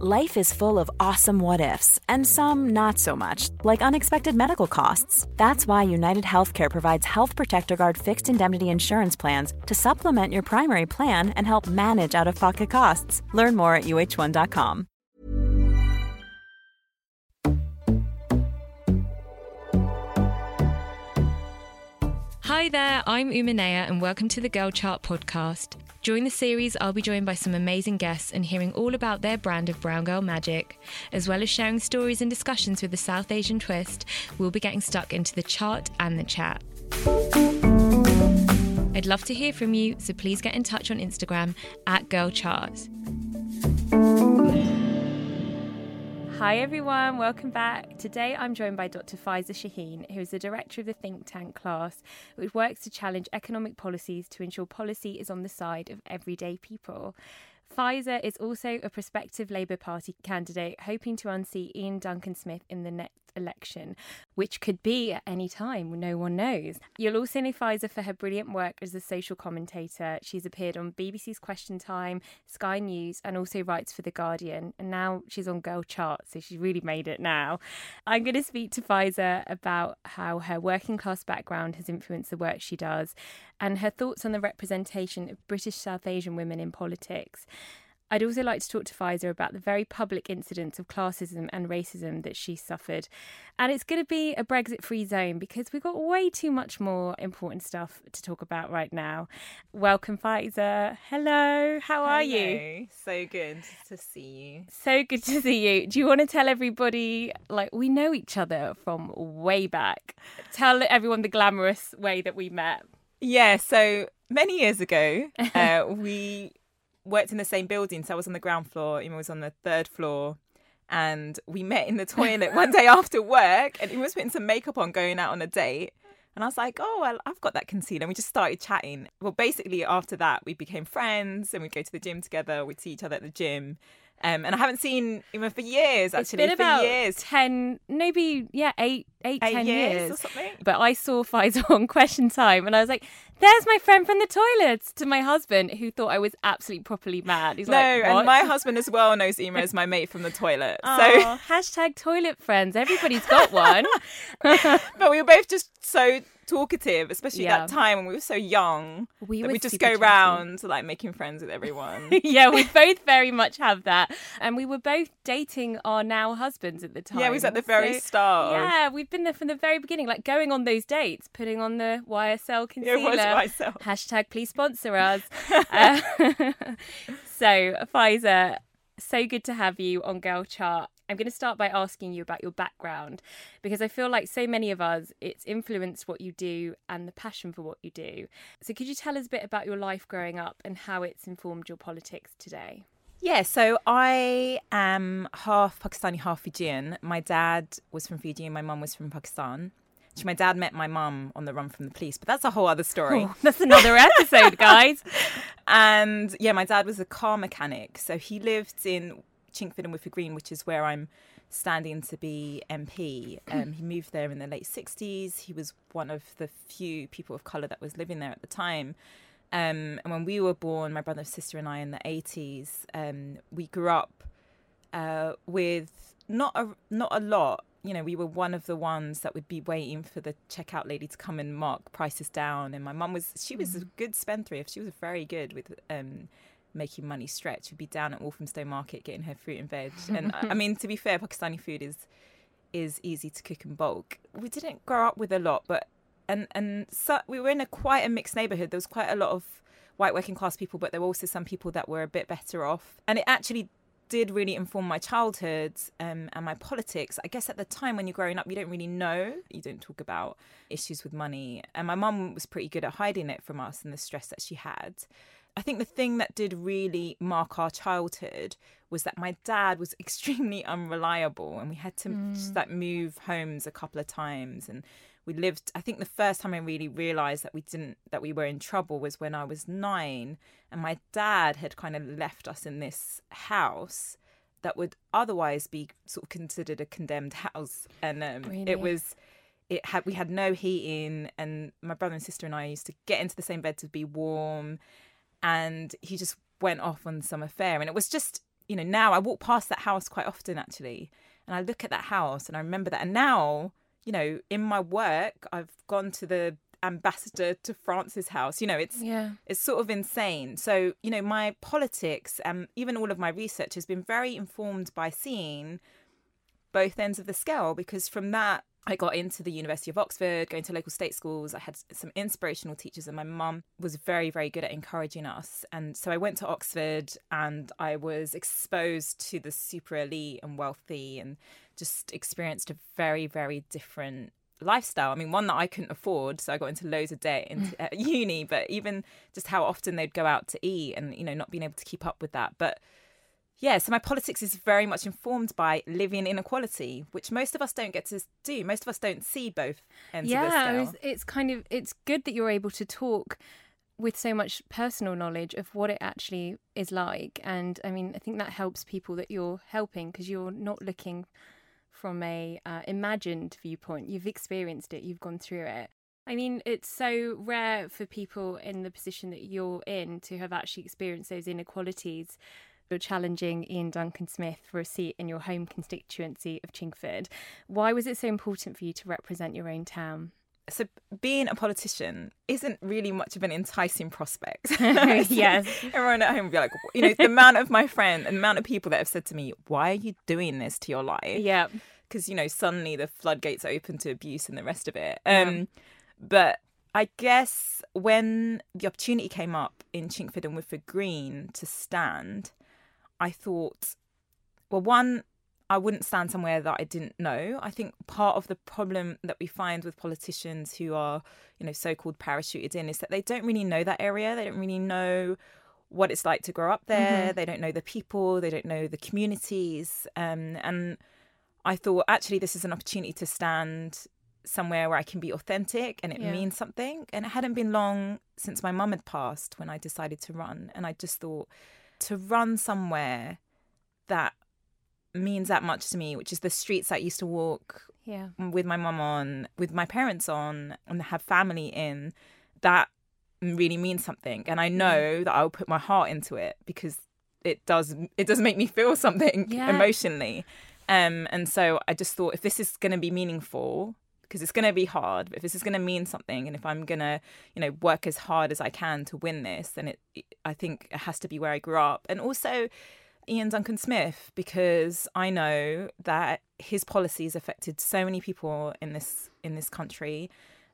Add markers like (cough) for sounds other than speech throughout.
Life is full of awesome what ifs, and some not so much, like unexpected medical costs. That's why United Healthcare provides Health Protector Guard fixed indemnity insurance plans to supplement your primary plan and help manage out of pocket costs. Learn more at uh1.com. Hi there, I'm Umanea, and welcome to the Girl Chart podcast. During the series, I'll be joined by some amazing guests and hearing all about their brand of brown girl magic. As well as sharing stories and discussions with the South Asian twist, we'll be getting stuck into the chart and the chat. I'd love to hear from you, so please get in touch on Instagram at Girl Chart. Hi everyone, welcome back. Today I'm joined by Dr. Faiza Shaheen, who is the director of the think tank class, which works to challenge economic policies to ensure policy is on the side of everyday people. Faiza is also a prospective Labour Party candidate hoping to unseat Iain Duncan Smith in the next election, which could be at any time, no one knows. You'll also know Faiza for her brilliant work as a social commentator. She's appeared on BBC's Question Time, Sky News, and also writes for The Guardian. And now she's on Girl Chart, so she's really made it now. I'm going to speak to Faiza about how her working class background has influenced the work she does and her thoughts on the representation of British South Asian women in politics. I'd also like to talk to Faiza about the very public incidents of classism and racism that she suffered. And it's going to be a Brexit free zone because we've got way too much more important stuff to talk about right now. Welcome, Faiza. Hello, how are Hello. you? So good to see you. So good to see you. Do you want to tell everybody, like, we know each other from way back? Tell everyone the glamorous way that we met. Yeah, so many years ago, (laughs) uh, we worked in the same building. So I was on the ground floor, Emma was on the third floor. And we met in the toilet one day (laughs) after work, and he was putting some makeup on going out on a date. And I was like, oh, well, I've got that concealer. And we just started chatting. Well, basically, after that, we became friends and we'd go to the gym together. We'd see each other at the gym. Um, and I haven't seen him for years, actually. it's been for about years. 10, maybe, yeah, eight, eight, Eight 10 years years. or something. But I saw Faiza (laughs) on Question Time and I was like, there's my friend from the toilets to my husband who thought I was absolutely properly mad. He's No, like, "No," and my (laughs) husband as well knows Ema as my mate from the toilet. So, (laughs) hashtag toilet friends. Everybody's got one. but we were both just so talkative, especially Yeah. that time when we were so young. We that we just go chatty. round like making friends with everyone. (laughs) yeah, we both very much have that. And we were both dating our now husbands at the time. yeah, it was at the very So- start. Yeah, we've been there from the very beginning, like going on those dates, putting on the YSL Yeah, (laughs) concealer. was YSL. Hashtag please sponsor us. (laughs) Uh, so, Faiza, so good to have you on Girl Chart. I'm going to start by asking you about your background because I feel like so many of us, it's influenced what you do and the passion for what you do. So, could you tell us a bit about your life growing up and how it's informed your politics today? Yeah, so I am half Pakistani, half Fijian. My dad was from Fiji and my mum was from Pakistan. Actually, my dad met my mum on the run from the police, but that's a whole other story. Oh, that's another episode, (laughs) guys. And yeah, my dad was a car mechanic. So he lived in Chingford and Woodford Green, which is where I'm standing to be MP. (clears throat) Um, he moved there in the late 60s. He was one of the few people of colour that was living there at the time. Um, and when we were born, my brother, sister, and I in the 80s, um, we grew up uh, with not a not a lot. You know, we were one of the ones that would be waiting for the checkout lady to come and mark prices down. And my mum was she was a good spendthrift. She was very good with um, making money stretch. We'd be down at Walthamstow Market getting her fruit and veg. (laughs) And I I mean, to be fair, Pakistani food is is easy to cook in bulk. We didn't grow up with a lot, but and and so we were in a quite a mixed neighborhood. There was quite a lot of white working class people, but there were also some people that were a bit better off. And it actually did really inform my childhood um, and my politics. I guess at the time when you're growing up, you don't really know. You don't talk about issues with money. And my mum was pretty good at hiding it from us and the stress that she had. I think the thing that did really mark our childhood was that my dad was (laughs) extremely unreliable and we had to just like move homes a couple of times and we lived I think the first time I really realized that we didn't that we were in trouble was when I was 9 and my dad had kind of left us in this house that would otherwise be sort of considered a condemned house and um, Really? it was it had we had no heating and my brother and sister and I used to get into the same bed to be warm and he just went off on some affair and it was just you know now I walk past that house quite often actually and I look at that house and I remember that and now you know in my work I've gone to the ambassador to France's house you know it's Yeah. it's sort of insane. So, you know, my politics and even all of my research has been very informed by seeing both ends of the scale because from that, I got into the University of Oxford, going to local state schools. I had some inspirational teachers, and my mum was very, very good at encouraging us. And so I went to Oxford and I was exposed to the super elite and wealthy and just experienced a very, very different lifestyle. I mean, one that I couldn't afford, so I got into loads of debt in, at uni. But even just how often they'd go out to eat, and you know, not being able to keep up with that. But yeah, so my politics is very much informed by living inequality, which most of us don't get to do. Most of us don't see both ends of the yeah, scale. it's, it's kind of it's good that you're able to talk with so much personal knowledge of what it actually is like, and I mean, I think that helps people that you're helping because you're not looking from a uh, imagined viewpoint. You've experienced it, you've gone through it. I mean, it's so rare for people in the position that you're in to have actually experienced those inequalities. You're challenging Iain Duncan Smith for a seat in your home constituency of Chingford. Why was it so important for you to represent your own town? so being a politician isn't really much of an enticing prospect. (laughs) (laughs) Yes. Everyone at home would be like, you know, the amount of my friend, and the amount of people that have said to me, why are you doing this to your life? Yeah. because you know suddenly the floodgates open to abuse and the rest of it. Um, But I guess when the opportunity came up in Chingford and Woodford Green to stand, I thought, well, one, I wouldn't stand somewhere that I didn't know. I think part of the problem that we find with politicians who are, you know, so-called parachuted in is that they don't really know that area. They don't really know what it's like to grow up there. They don't know the people. They don't know the communities. Um, and I thought actually this is an opportunity to stand somewhere where I can be authentic and it Yeah. means something. And it hadn't been long since my mum had passed when I decided to run. And I just thought to run somewhere that means that much to me, which is the streets I used to walk Yeah. with my mum on, with my parents on, and have family in, that really means something. And I know that I'll put my heart into it because it does it does make me feel something Yeah. emotionally. Um, and so I just thought if this is going to be meaningful, because it's going to be hard, but if this is going to mean something, and if I'm going to, you know, work as hard as I can to win this, then it, I think it has to be where I grew up, and also Iain Duncan Smith, because I know that his policies affected so many people in this in this country.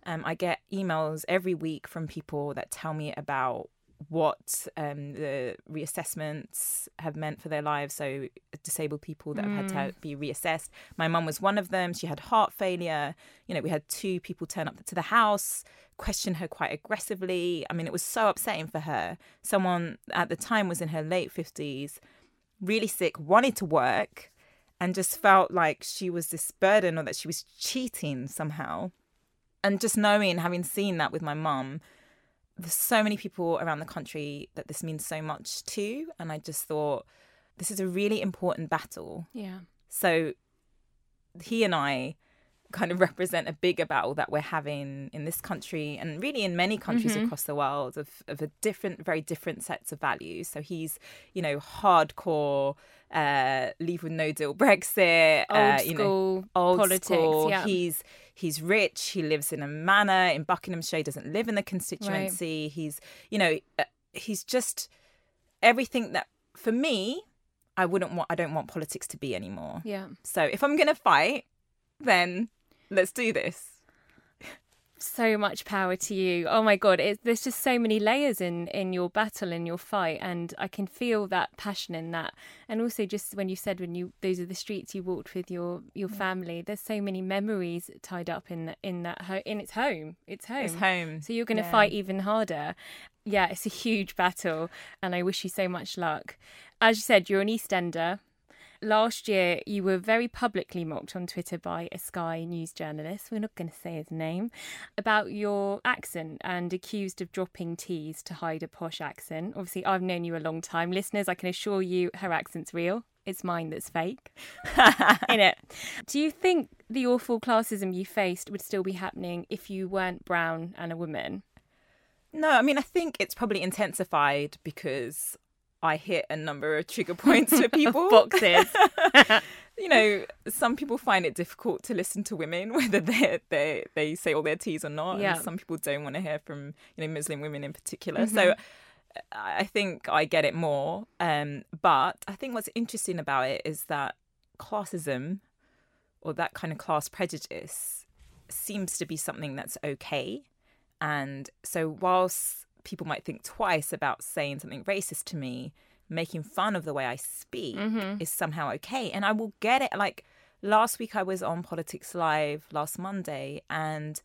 Um, I get emails every week from people that tell me about what um, the reassessments have meant for their lives. So, disabled people that have had to be reassessed. My mum was one of them. She had heart failure. You know, we had two people turn up to the house, question her quite aggressively. I mean, it was so upsetting for her. Someone at the time was in her late 50s, really sick, wanted to work, and just felt like she was this burden or that she was cheating somehow. And just knowing, having seen that with my mum, there's so many people around the country that this means so much to. And I just thought, this is a really important battle. Yeah. So he and I kind of (laughs) represent a bigger battle that we're having in this country and really in many countries across the world of, of a different, very different sets of values. So he's, you know, hardcore, uh, leave with no deal Brexit, Old uh, you know, school old politics, school. yeah. He's he's rich. He lives in a manor in Buckinghamshire. He doesn't live in the constituency. He's, you know, uh, he's just everything that for me, I wouldn't want. I don't want politics to be anymore. Yeah. So if I'm gonna fight, then let's do this. So much power to you. Oh my god, it, there's just so many layers in in your battle in your fight, and I can feel that passion in that. And also, just when you said when you those are the streets you walked with your your mm. family, there's so many memories tied up in in that ho- in its home. It's home. It's home. So you're going to Yeah. fight even harder. Yeah, it's a huge battle, and I wish you so much luck. As you said, you're an EastEnder. Last year, you were very publicly mocked on Twitter by a Sky News journalist, we're not going to say his name, about your accent and accused of dropping T's to hide a posh accent. Obviously, I've known you a long time. Listeners, I can assure you her accent's real. It's mine that's fake. (laughs) In it. Do you think the awful classism you faced would still be happening if you weren't brown and a woman? No, I mean, I think it's probably intensified because I hit a number of trigger (laughs) points for people. Boxes. (laughs) you know, some people find it difficult to listen to women, (laughs) whether they they they say all their teas or not. Yeah. And some people don't want to hear from you know Muslim women in particular. So I I think I get it more. Um, but I think what's interesting about it is that classism or that kind of class prejudice seems to be something that's okay. And so, whilst people might think twice about saying something racist to me, making fun of the way I speak mm-hmm. is somehow okay. And I will get it. Like last week, I was on Politics Live last Monday, and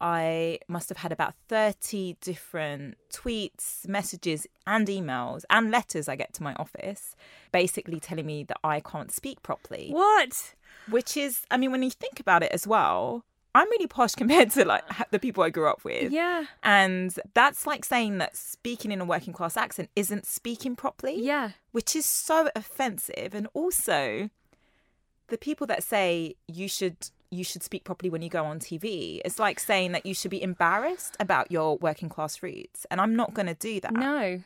I must have had about 30 different tweets, messages, and emails and letters I get to my office basically telling me that I can't speak properly what? which is i mean when you think about it as well i'm really posh (laughs) compared to like the people i grew up with Yeah. and that's like saying that speaking in a working class accent isn't speaking properly Yeah. which is so offensive and also the people that say you should you should speak properly when you go on TV it's like saying that you should be embarrassed about your working class roots and I'm not going to do that No.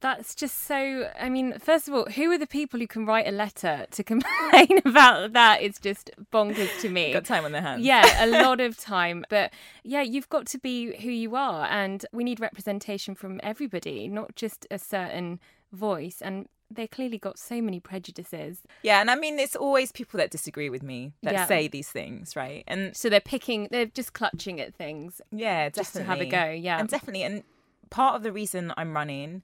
That's just so. I mean, first of all, who are the people who can write a letter to complain (laughs) about that? It's just bonkers to me. got time on their hands Yeah, a (laughs) lot of time. But yeah, you've got to be who you are. And we need representation from everybody, not just a certain voice. And they clearly got so many prejudices. Yeah, and I mean, it's always people that disagree with me that Yeah. say these things, right? And So they're picking, they're just clutching at things. yeah, Just to have a go, yeah. and definitely. And part of the reason I'm running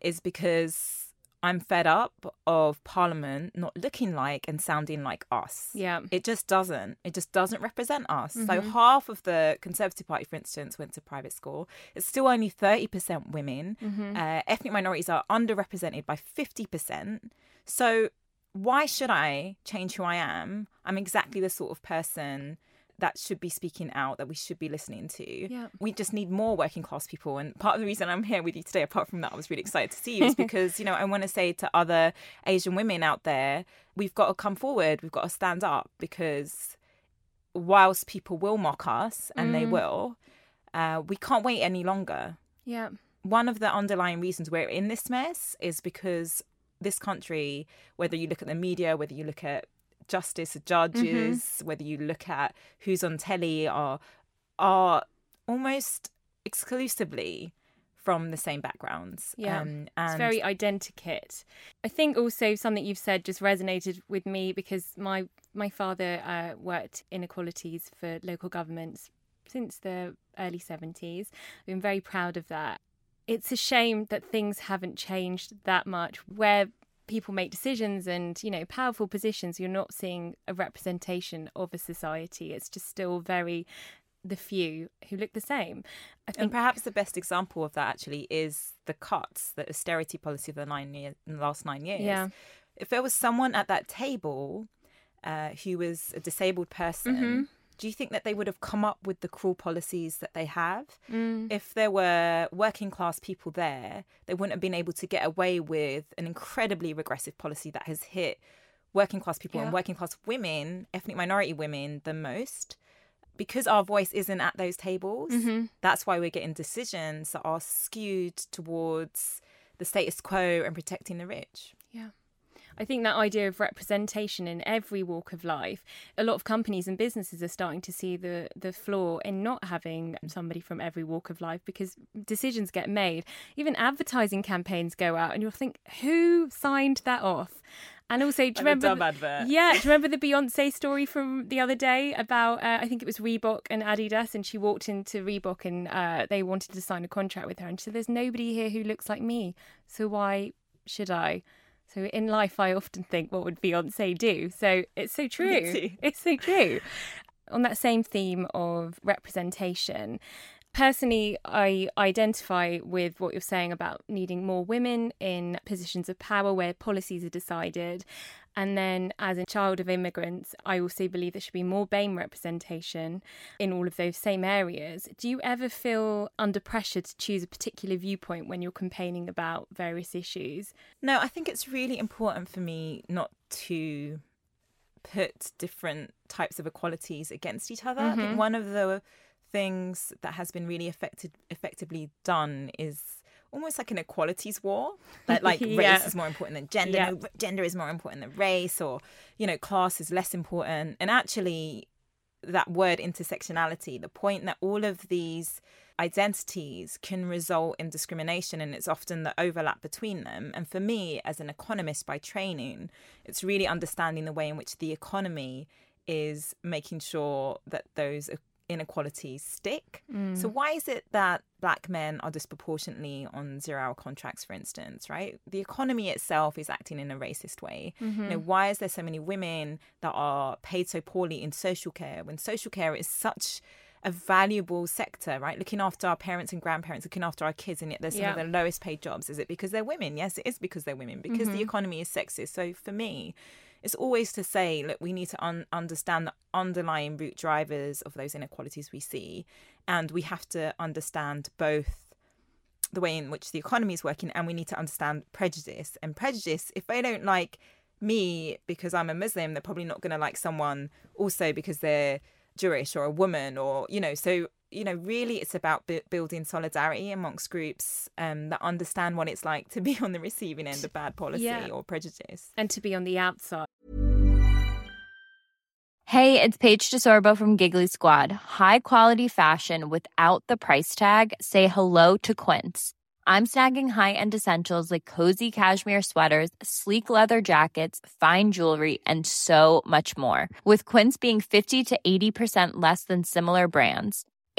is because I'm fed up of Parliament not looking like and sounding like us. Yeah. It just doesn't. It just doesn't represent us. So half of the Conservative Party, for instance, went to private school. It's still only 30% women. Uh, ethnic minorities are underrepresented by 50%. So why should I change who I am? I'm exactly the sort of person that should be speaking out, that we should be listening to. Yeah. We just need more working class people. And part of the reason I'm here with you today, apart from that, I was really excited to see you, is (laughs) because, you know, I want to say to other Asian women out there, we've got to come forward, we've got to stand up because whilst people will mock us, and they will, uh, we can't wait any longer Yeah. one of the underlying reasons we're in this mess is because this country, whether you look at the media, whether you look at justice, judges, whether you look at who's on telly, are are almost exclusively from the same backgrounds. Yeah. um, It's very identikit. I think also something you've said just resonated with me because my my father uh, worked inequalities for local governments since the early seventies. I've been very proud of that. It's a shame that things haven't changed that much. Where people make decisions and you know powerful positions, you're not seeing a representation of a society. It's just still very the few who look the same. I And think perhaps the best example of that actually is the cuts, the austerity policy of the nine year, in the last nine years. Yeah. If there was someone at that table uh, who was a disabled person, Mm-hmm. Do you think that they would have come up with the cruel policies that they have? Mm. If there were working class people there, they wouldn't have been able to get away with an incredibly regressive policy that has hit working class people Yeah. and working class women, ethnic minority women, the most because our voice isn't at those tables, Mm-hmm. that's why we're getting decisions that are skewed towards the status quo and protecting the rich. Yeah. I think that idea of representation in every walk of life, a lot of companies and businesses are starting to see the the flaw in not having somebody from every walk of life because decisions get made. Even advertising campaigns go out and you'll think, who signed that off? And also, do you Like remember? The- advert. Yeah, do you (laughs) remember the Beyonce story from the other day about? Uh, I think it was Reebok and Adidas, and she walked into Reebok and uh, they wanted to sign a contract with her, and she said, "There's nobody here who looks like me, so why should I?" So in life, I often think, what would Beyonce do? So it's so true. (laughs) It's so true. On that same theme of representation, personally, I identify with what you're saying about needing more women in positions of power where policies are decided. And then, as a child of immigrants, I also believe there should be more BAME representation in all of those same areas. Do you ever feel under pressure to choose a particular viewpoint when you're campaigning about various issues? No, I think it's really important for me not to put different types of equalities against each other. I think mm-hmm. one of the things that has been really effective, effectively done is almost like an equalities war. That like (laughs) Yeah. race is more important than gender, Yeah. no, gender is more important than race, or you know, class is less important. And actually, that word intersectionality, the point that all of these identities can result in discrimination and it's often the overlap between them. And for me, as an economist by training, it's really understanding the way in which the economy is making sure that those inequalities stick. So mm. why is it that black men are disproportionately on zero hour contracts, for instance, right? The economy itself is acting in a racist way. You know, mm-hmm. why is there so many women that are paid so poorly in social care when social care is such a valuable sector, right? Looking after our parents and grandparents, looking after our kids, and yet there's some Yeah. of the lowest paid jobs. Is it because they're women? Yes, it is because they're women, because the mm-hmm. economy is sexist. So for me, it's always to say, look, we need to un- understand the underlying root drivers of those inequalities we see. And we have to understand both the way in which the economy is working and we need to understand prejudice. And prejudice, if they don't like me because I'm a Muslim, they're probably not going to like someone also because they're Jewish or a woman or, you know, so, you know, really it's about bu- building solidarity amongst groups um, that understand what it's like to be on the receiving end of bad policy Yeah. or prejudice. And to be on the outside. Hey, it's Paige DeSorbo from Giggly Squad. High quality fashion without the price tag. Say hello to Quince. I'm snagging high-end essentials like cozy cashmere sweaters, sleek leather jackets, fine jewelry, and so much more. With Quince being 50 to 80% less than similar brands.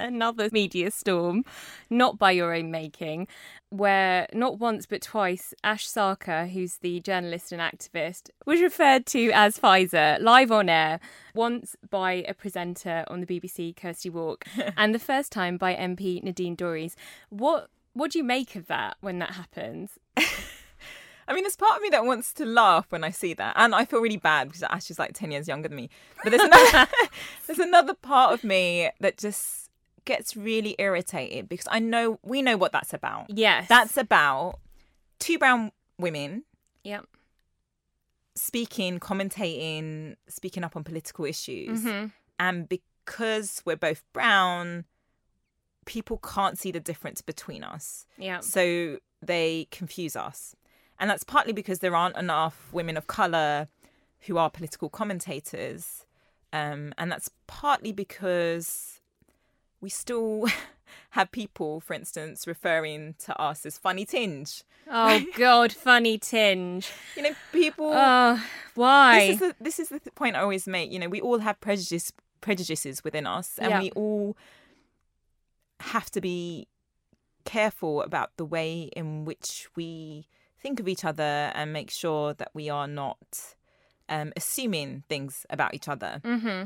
another media storm, not by your own making, where not once but twice Ash Sarkar, who's the journalist and activist, was referred to as Faiza live on air, once by a presenter on the BBC, Kirsty Wark, (laughs) and the first time by MP Nadine Dorries. What what do you make of that when that happens? (laughs) I mean, there's part of me that wants to laugh when I see that, and I feel really bad because Ash is like ten years younger than me. But there's (laughs) another, there's another part of me that just gets really irritated because I know we know what that's about. Yes, That's about two brown women yep. speaking, commentating, speaking up on political issues, hmm and because we're both brown, people can't see the difference between us. Yeah. So they confuse us. And that's partly because there aren't enough women of colour who are political commentators. Um, and that's partly because we still (laughs) have people, for instance, referring to us as funny tinge. Oh (laughs) God, funny tinge. You know, people. Oh, why? This is the, this is the point I always make. You know, we all have prejudice prejudices within us, and Yeah. we all have to be careful about the way in which we think of each other and make sure that we are not um, assuming things about each other mm-hmm.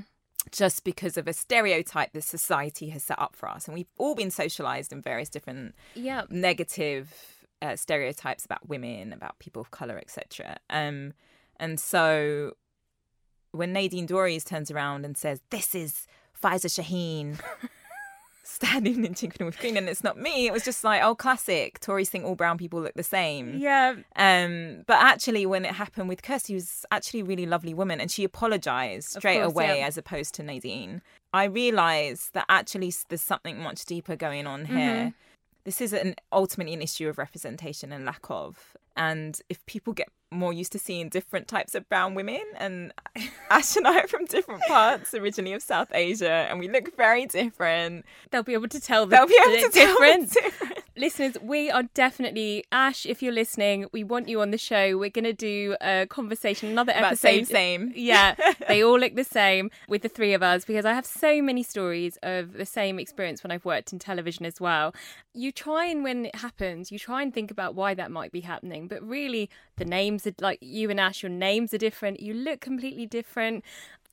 Just because of a stereotype that society has set up for us. And we've all been socialized in various different Yeah. negative uh, stereotypes about women, about people of color, etc. Um, and so when Nadine Dorries turns around and says, "This is Faiza Shaheen." (laughs) Standing (laughs) in Chinkering with Green, and it's not me. It was just like, oh, classic. Tories think all brown people look the same. Yeah. Um, but actually, when it happened with Kirsty, was actually a really lovely woman, and she apologized straight course, away yeah. as opposed to Nadine. I realised that actually there's something much deeper going on Mm-hmm. here. This is an ultimately an issue of representation and lack of. And if people get more used to seeing different types of brown women, and (laughs) Ash and I are from different parts originally of South Asia, and we look very different, They'll be able to tell the, they'll be able to tell the difference. Listeners, we are definitely Ash. If you're listening, we want you on the show. We're going to do a conversation, another About episode. same, same. (laughs) Yeah, they all look the same with the three of us because I have so many stories of the same experience when I've worked in television as well. You try and when it happens, you try and think about why that might be happening, but really the names are like you and Ash, your names are different. You look completely different.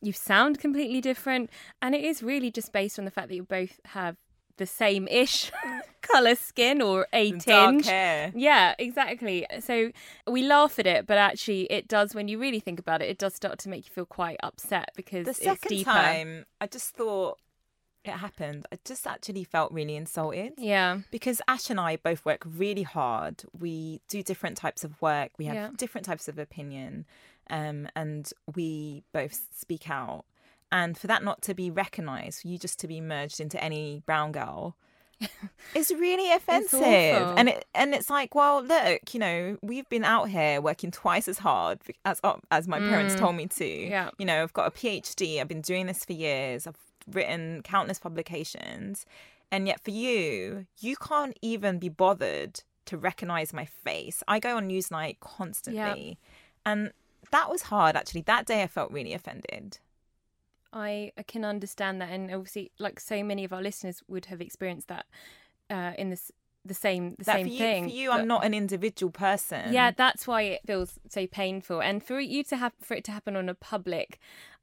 You sound completely different. And it is really just based on the fact that you both have the same ish (laughs) colour skin or a tinge. Yeah, exactly. So we laugh at it, but actually, it does, when you really think about it, it does start to make you feel quite upset because the it's second time I just thought it happened, I just actually felt really insulted. Yeah. Because Ash and I both work really hard. We do different types of work. We have Yeah. different types of opinion, um, and we both speak out. And for that not to be recognised, for you just to be merged into any brown girl, (laughs) it's really offensive. awful. and it and it's like, well, look, you know, we've been out here working twice as hard as uh, as my parents told me to. Mm. Yeah. You know, I've got a PhD. I've been doing this for years. I've written countless publications. And yet for you, you can't even be bothered to recognize my face. I go on Newsnight constantly. And that was hard actually. That day I felt really offended. I, I can understand that, and obviously, like so many of our listeners would have experienced that uh, in this the same the that same for you, thing. for you but- I'm not an individual person. Yeah, that's why it feels so painful, and for you to have for it to happen on a public,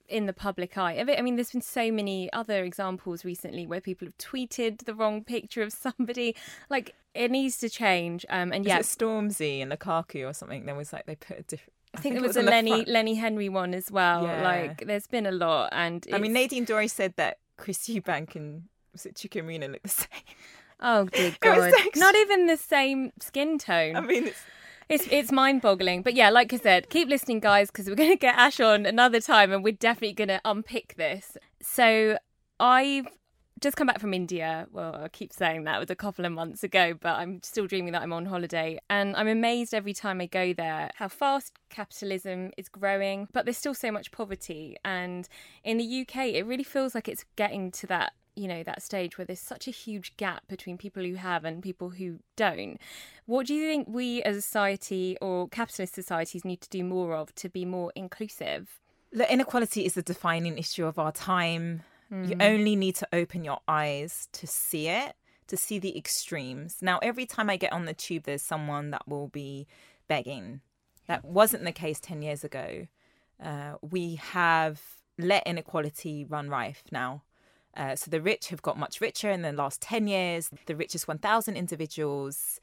in the public eye. of it- I mean, there's been so many other examples recently where people have tweeted the wrong picture of somebody. Like it needs to change. Um, and yeah, Stormzy and Lukaku or something? There was like they put a different. I think, there it was, a Lenny front. Lenny Henry one as well. Yeah. Like there's been a lot, and I mean, Nadine Dorries said that Chris Eubank and was it Chuka Umunna look the (laughs) same. Oh dear (laughs) God! like- Not even the same skin tone. I mean, it's It's it's mind boggling. But yeah, like I said, keep listening, guys, because we're going to get Ash on another time and we're definitely going to unpick this. So I've just come back from India. Well, I keep saying that it was a couple of months ago, but I'm still dreaming that I'm on holiday. And I'm amazed every time I go there how fast capitalism is growing, but there's still so much poverty. And in the UK, it really feels like it's getting to that you know that stage where there's such a huge gap between people who have and people who don't what do you think we as a society or capitalist societies need to do more of to be more inclusive Look, inequality is the defining issue of our time. You Hmm. only need to open your eyes to see it, to see the extremes. Now, every time I get on the tube, there's someone that will be begging. That wasn't the case 10 years ago. Uh, we have let inequality run rife now. Uh, so the rich have got much richer in the last 10 years. The richest 1,000 individuals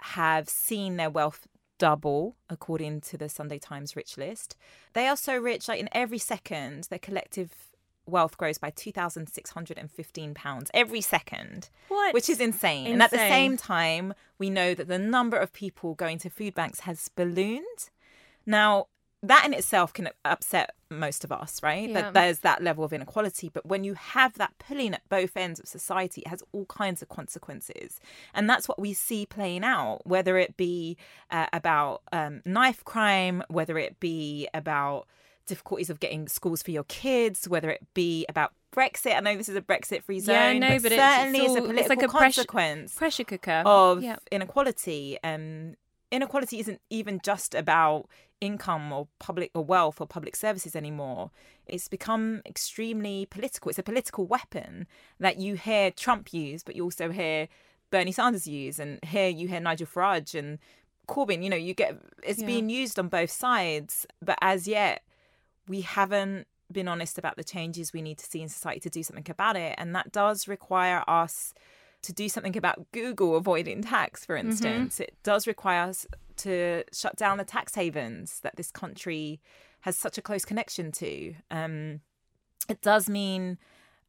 have seen their wealth double, according to the Sunday Times rich list. They are so rich, like in every second, their collective wealth grows by £2,615 every second. What? Which is insane. And at the same time, we know that the number of people going to food banks has ballooned. Now, that in itself can upset most of us, right? Yeah. That there's that level of inequality. But when you have that pulling at both ends of society, it has all kinds of consequences. And that's what we see playing out, whether it be uh, about um, knife crime, whether it be about difficulties of getting schools for your kids, whether it be about Brexit. I know this is a Brexit free zone. Yeah, no, but, but it's- certainly it's it's, a political it's like a pressure- consequence Pressure cooker of yeah. inequality. Um, inequality isn't even just about income or public or wealth or public services anymore. It's become extremely political. It's a political weapon that you hear Trump use, but you also hear Bernie Sanders use, and here you hear Nigel Farage and Corbyn. You know, you get it's Yeah. being used on both sides, but as yet we haven't been honest about the changes we need to see in society to do something about it. And that does require us to do something about Google avoiding tax, for instance. It does require us to shut down the tax havens that this country has such a close connection to. Um, it does mean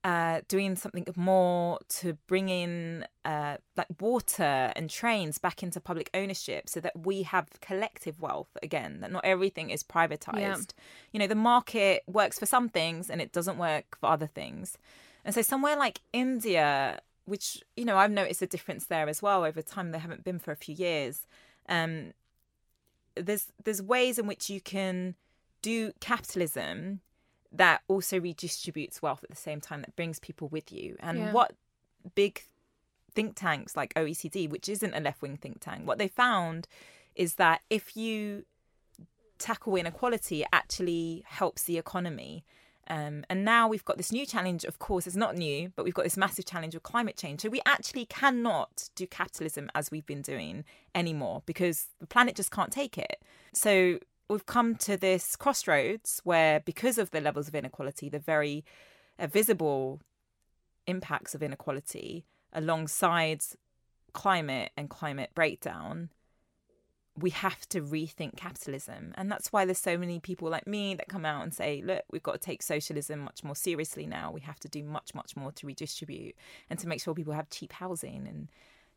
uh, doing something more to bring in uh, like water and trains back into public ownership so that we have collective wealth again, that not everything is privatized. You know, the market works for some things and it doesn't work for other things. And so somewhere like India, which, you know, I've noticed a difference there as well over time, they haven't been for a few years. Um, there's there's ways in which you can do capitalism that also redistributes wealth at the same time that brings people with you. And Yeah. what big think tanks like OECD which isn't a left wing think tank what they found is that if you tackle inequality it actually helps the economy. Um, and now we've got this new challenge of course it's not new but we've got this massive challenge of climate change. So we actually cannot do capitalism as we've been doing anymore because the planet just can't take it. So we've come to this crossroads where because of the levels of inequality the very uh, visible impacts of inequality alongside climate and climate breakdown we have to rethink capitalism. And that's why there's so many people like me that come out and say, look, we've got to take socialism much more seriously now. We have to do much, much more to redistribute and to make sure people have cheap housing and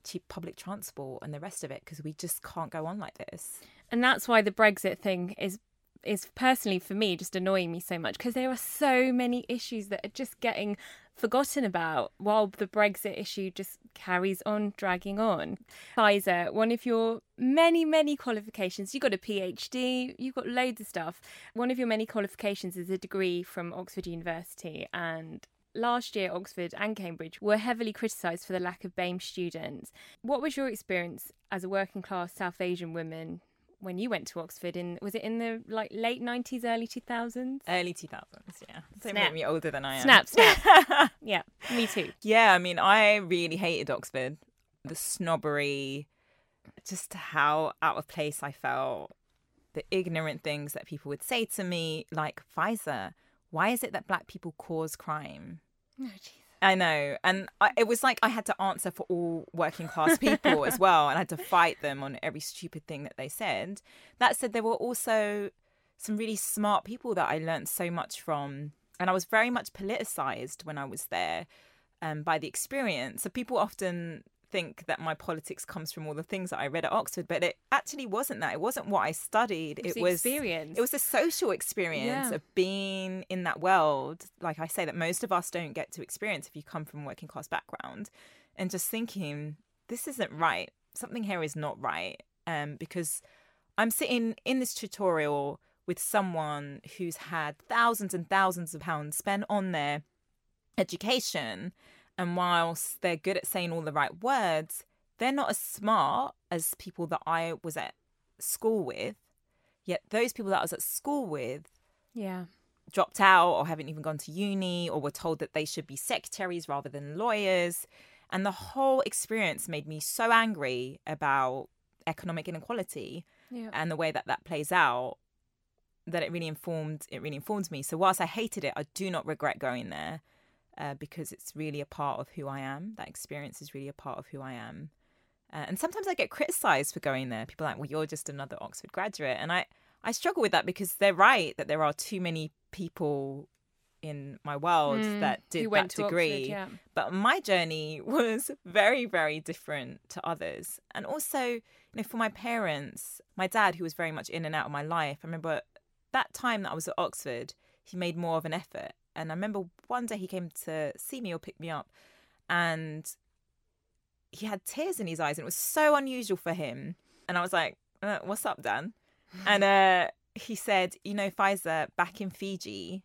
cheap public transport and the rest of it because we just can't go on like this. and that's why the Brexit thing is is personally for me just annoying me so much because there are so many issues that are just getting forgotten about while the Brexit issue just carries on dragging on. Faiza, one of your many, many qualifications, you've got a PhD, you've got loads of stuff. One of your many qualifications is a degree from Oxford University and Last year, Oxford and Cambridge were heavily criticised for the lack of BAME students. What was your experience as a working class South Asian woman when you went to Oxford? In was it in the like late nineties, early two thousands? Early 2000s, yeah. Don't Snap. make me older than I am. Snap, snap. (laughs) yeah, me too. Yeah, I mean, I really hated Oxford. The snobbery, just how out of place I felt, the ignorant things that people would say to me, like Faiza, why is it that black people cause crime? Oh. I know. And I, it was like I had to answer for all working class people as (laughs) well. And I had to fight them on every stupid thing that they said. That said, there were also some really smart people that I learned so much from. And I was very much politicized when I was there um, by the experience. So people often think that my politics comes from all the things that I read at Oxford, but it actually wasn't that. It wasn't what I studied. It was It was experience. It was the social experience Yeah. of being in that world. Like I say, that most of us don't get to experience if you come from a working class background, and just thinking this isn't right. Something here is not right. Um, because I'm sitting in this tutorial with someone who's had thousands and thousands of pounds spent on their education. And whilst they're good at saying all the right words, they're not as smart as people that I was at school with. Yet those people that I was at school with Yeah. dropped out or haven't even gone to uni or were told that they should be secretaries rather than lawyers. And the whole experience made me so angry about economic inequality Yeah. and the way that that plays out that it really informed it really informed me so whilst i hated it i do not regret going there uh, because it's really a part of who i am. That experience is really a part of who i am. Uh, and sometimes i get criticized for going there. People are like well you're just another oxford graduate. And i i struggle with that because they're right that there are too many people in my world Mm, that did that to Oxford, degree. yeah. but my journey (laughs) was very very different to others. And also you know for my parents my dad who was very much in and out of my life i remember that time that i was at oxford he made more of an effort and i remember one day he came to see me or pick me up and he had tears in his eyes and it was so unusual for him and i was like uh, what's up dan (laughs) and uh he said, you know, Faiza, back in Fiji,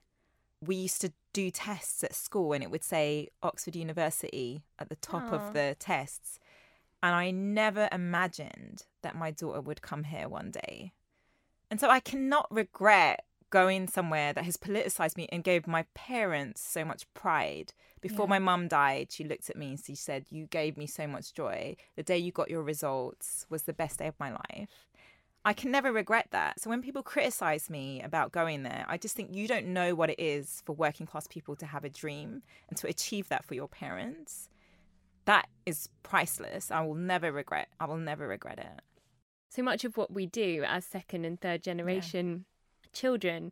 we used to do tests at school and it would say Oxford University at the top Aw. of the tests. And I never imagined that my daughter would come here one day. And so I cannot regret going somewhere that has politicized me and gave my parents so much pride. Before Yeah. my mum died, she looked at me and she said, You gave me so much joy. The day you got your results was the best day of my life. I can never regret that. So when people criticize me about going there, I just think you don't know what it is for working class people to have a dream and to achieve that for your parents. That is priceless. I will never regret. I will never regret it. so much of what we do as second and third generation children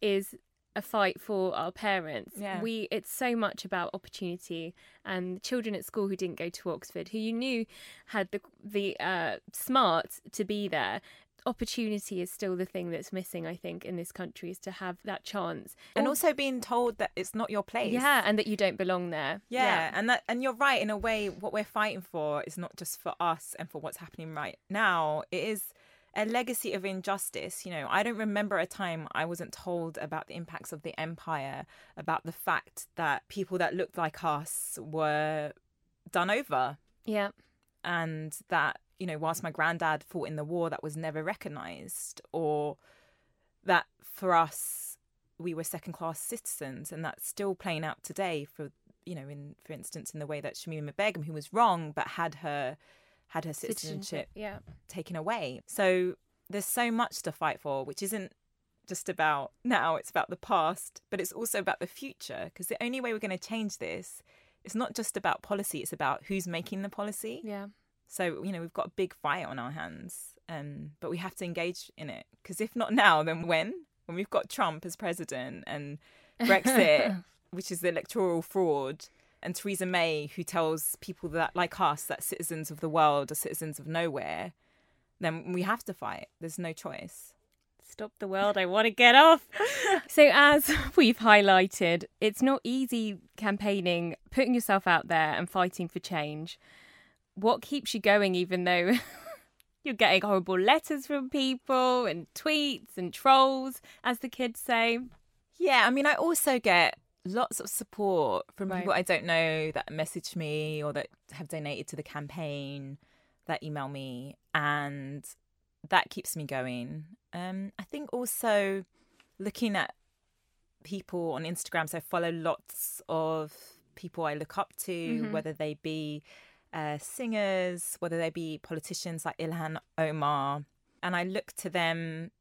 is a fight for our parents. Yeah. We it's so much about opportunity and children at school who didn't go to Oxford who you knew had the the uh, smarts to be there. Opportunity is still the thing that's missing, I think, in this country is to have that chance. And also being told that it's not your place. yeah, and that you don't belong there. Yeah, and that and you're right in a way. What we're fighting for is not just for us and for what's happening right now. It is a legacy of injustice. You know, I don't remember a time I wasn't told about the impacts of the empire, about the fact that people that looked like us were done over, yeah. and that you know, whilst my granddad fought in the war, that was never recognised, or that for us we were second class citizens, and that's still playing out today. For you know, in for instance, in the way that Shamima Begum, who was wrong but had her had her citizenship Yeah. taken away. So there's so much to fight for, which isn't just about now, it's about the past, but it's also about the future. Because the only way we're going to change this is not just about policy, it's about who's making the policy. Yeah. So, you know, we've got a big fight on our hands, um, but we have to engage in it. Because if not now, then when? When we've got Trump as president and (laughs) Brexit, which is the electoral fraud, and Theresa May, who tells people that, like us, that citizens of the world are citizens of nowhere, then we have to fight. There's no choice. Stop the world, I want to get off. (laughs) so, as (laughs) we've highlighted, it's not easy campaigning, putting yourself out there and fighting for change. What keeps you going, even though (laughs) you're getting horrible letters from people and tweets and trolls, as the kids say? Yeah, I mean, I also get lots of support from Right. people I don't know that message me or that have donated to the campaign, that email me, and that keeps me going. Um, I think also looking at people on Instagram, so I follow lots of people I look up to, Mhm. whether they be uh, singers, whether they be politicians like Ilhan Omar, and I look to them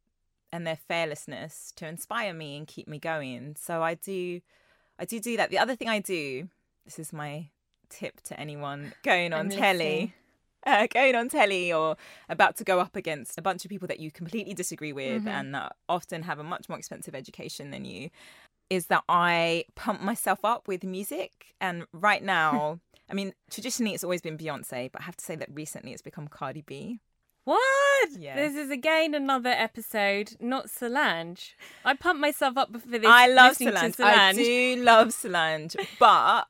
and their fearlessness to inspire me and keep me going. So I do, I do do that. The other thing I do, this is my tip to anyone going on telly, (laughs) uh, going on telly or about to go up against a bunch of people that you completely disagree with Mhm. and that often have a much more expensive education than you, is that I pump myself up with music. And right (laughs) now, I mean, traditionally it's always been Beyonce, but I have to say that recently it's become Cardi B. What? Yeah. This is again another episode, not Solange. I pumped myself up for this. I love listening Solange. I do love Solange, but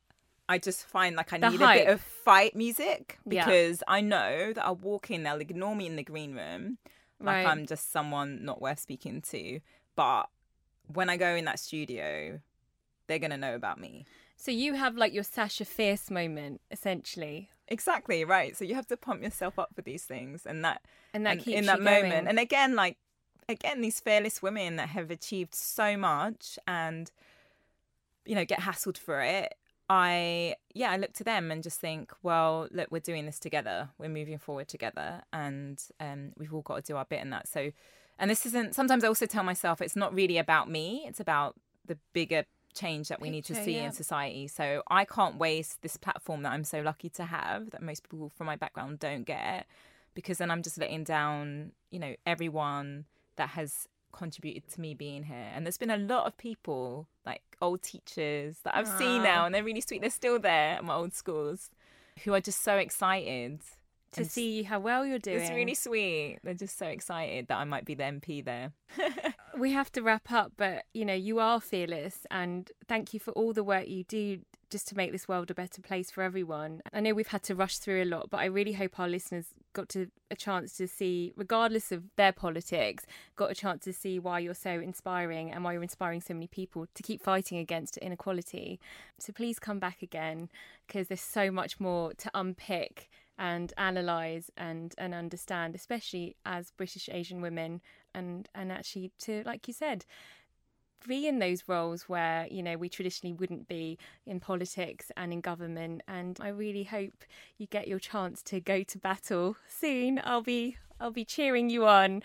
I just find like I The need a bit of fight music Yeah. because I know that I'll walk in, they'll ignore me in the green room, like Right. I'm just someone not worth speaking to. But when I go in that studio, they're gonna know about me. So you have like your Sasha Fierce moment, essentially, Exactly right. So you have to pump yourself up for these things, and that and that keeps in that moment. going. And again, like again, these fearless women that have achieved so much and you know get hassled for it. I yeah, I look to them and just think, well, look, we're doing this together. We're moving forward together, and um, we've all got to do our bit in that. So, and this isn't. Sometimes I also tell myself it's not really about me. It's about the bigger change that we need to see yeah. in society. So I can't waste this platform that I'm so lucky to have that most people from my background don't get because then I'm just letting down, you know, everyone that has contributed to me being here. And there's been a lot of people, like old teachers that I've seen now and they're really sweet. They're still there at my old schools who are just so excited to And see how well you're doing. It's really sweet. They're just so excited that I might be the MP there. (laughs) we have to wrap up, but you know, you are fearless, and thank you for all the work you do just to make this world a better place for everyone. I know we've had to rush through a lot, but I really hope our listeners got to a chance to see, regardless of their politics, got a chance to see why you're so inspiring and why you're inspiring so many people to keep fighting against inequality. So please come back again because there's so much more to unpick and analyze and and understand especially as british asian women and and actually to like you said be in those roles where you know we traditionally wouldn't be in politics and in government and i really hope you get your chance to go to battle soon i'll be i'll be cheering you on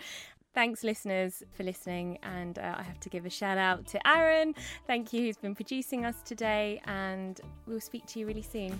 Thanks, listeners, for listening. And uh, I have to give a shout out to Aaron. Thank you, who's been producing us today. And we'll speak to you really soon.